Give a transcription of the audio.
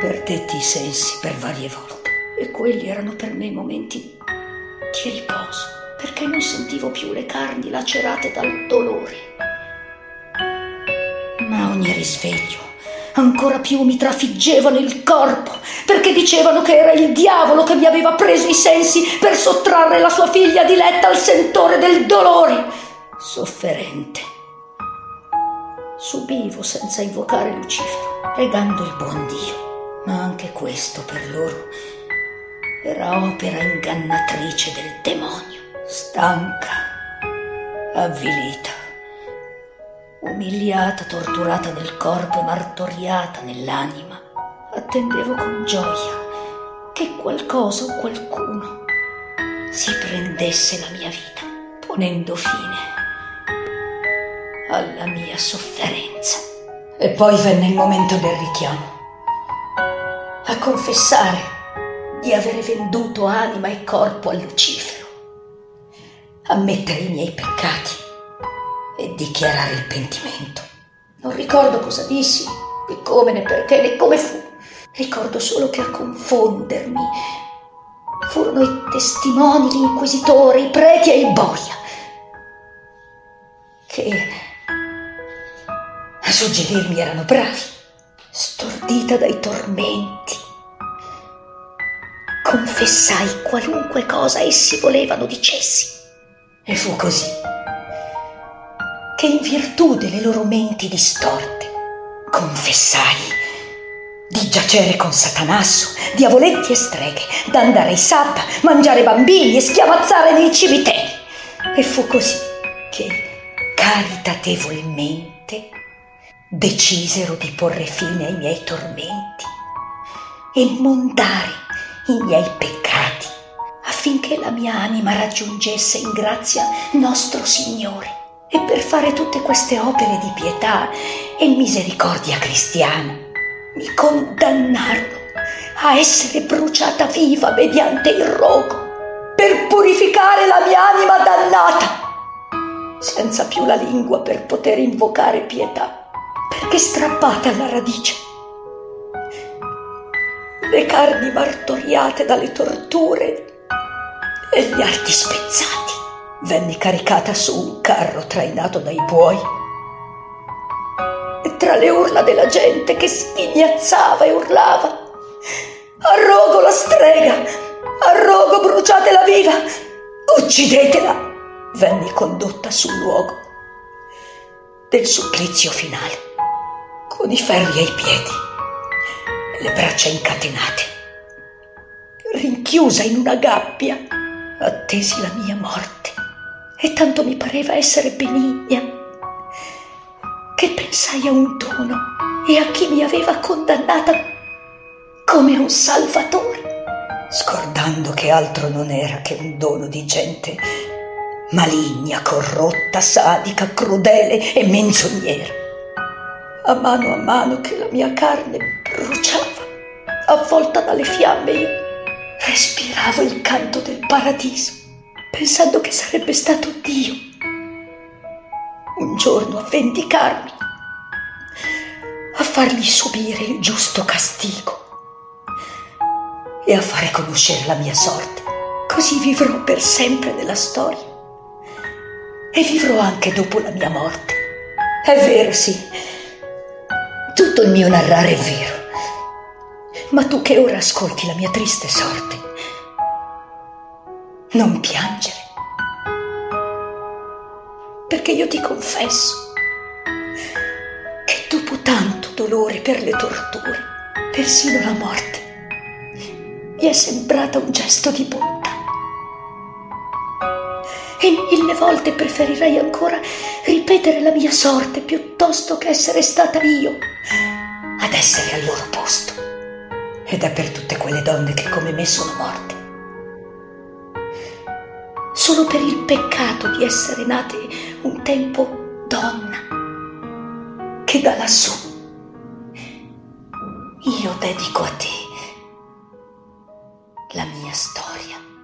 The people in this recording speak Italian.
Perdetti i sensi per varie volte e quelli erano per me momenti di riposo, perché non sentivo più le carni lacerate dal dolore. Ma ogni risveglio ancora più mi trafiggevano il corpo, perché dicevano che era il diavolo che mi aveva preso i sensi per sottrarre la sua figlia diletta al sentore del dolore. Sofferente. Subivo senza invocare Lucifero, pregando il buon Dio, ma anche questo per loro era opera ingannatrice del demonio, stanca, avvilita umiliata, torturata nel corpo e martoriata nell'anima, attendevo con gioia che qualcosa o qualcuno si prendesse la mia vita, ponendo fine alla mia sofferenza. E poi venne il momento del richiamo, a confessare di avere venduto anima e corpo a Lucifero, ammettere i miei peccati e dichiarare il pentimento. Non ricordo cosa dissi, né come, né perché, né come fu. Ricordo solo che a confondermi furono i testimoni, l'inquisitore, i preti e il boia, che a suggerirmi erano bravi, stordita dai tormenti. Confessai qualunque cosa essi volevano dicessi. E fu così che in virtù delle loro menti distorte confessai di giacere con Satanasso, diavoletti e streghe, d'andare ai sap, mangiare bambini e schiamazzare nei cimiteri. E fu così che caritatevolmente decisero di porre fine ai miei tormenti e immondare i miei peccati affinché la mia anima raggiungesse in grazia nostro Signore. E per fare tutte queste opere di pietà e misericordia cristiana mi condannarono a essere bruciata viva mediante il rogo per purificare la mia anima dannata, senza più la lingua per poter invocare pietà, perché strappata alla radice. Le carni martoriate dalle torture e gli arti spezzati venni caricata su un carro trainato dai buoi. E tra le urla della gente che sghignazzava e urlava, arrogo la strega, arrogo bruciatela viva, uccidetela, venni condotta sul luogo del supplizio finale, con i ferri ai piedi. E le braccia incatenate, rinchiusa in una gabbia, attesi la mia morte. E tanto mi pareva essere benigna. Che pensai a un dono e a chi mi aveva condannata come un salvatore, scordando che altro non era che un dono di gente maligna, corrotta, sadica, crudele e menzognera. A mano a mano che la mia carne bruciava, avvolta dalle fiamme, io respiravo il canto del paradiso pensando che sarebbe stato Dio un giorno a vendicarmi, a fargli subire il giusto castigo e a fare conoscere la mia sorte. Così vivrò per sempre nella storia e vivrò anche dopo la mia morte. È vero, sì, tutto il mio narrare è vero, ma tu che ora ascolti la mia triste sorte, non piangere. Perché io ti confesso che dopo tanto dolore per le torture, persino la morte, mi è sembrata un gesto di bontà. E mille volte preferirei ancora ripetere la mia sorte piuttosto che essere stata io ad essere al loro posto. Ed è per tutte quelle donne che come me sono morte solo per il peccato di essere nate un tempo donna, che da lassù io dedico a te la mia storia.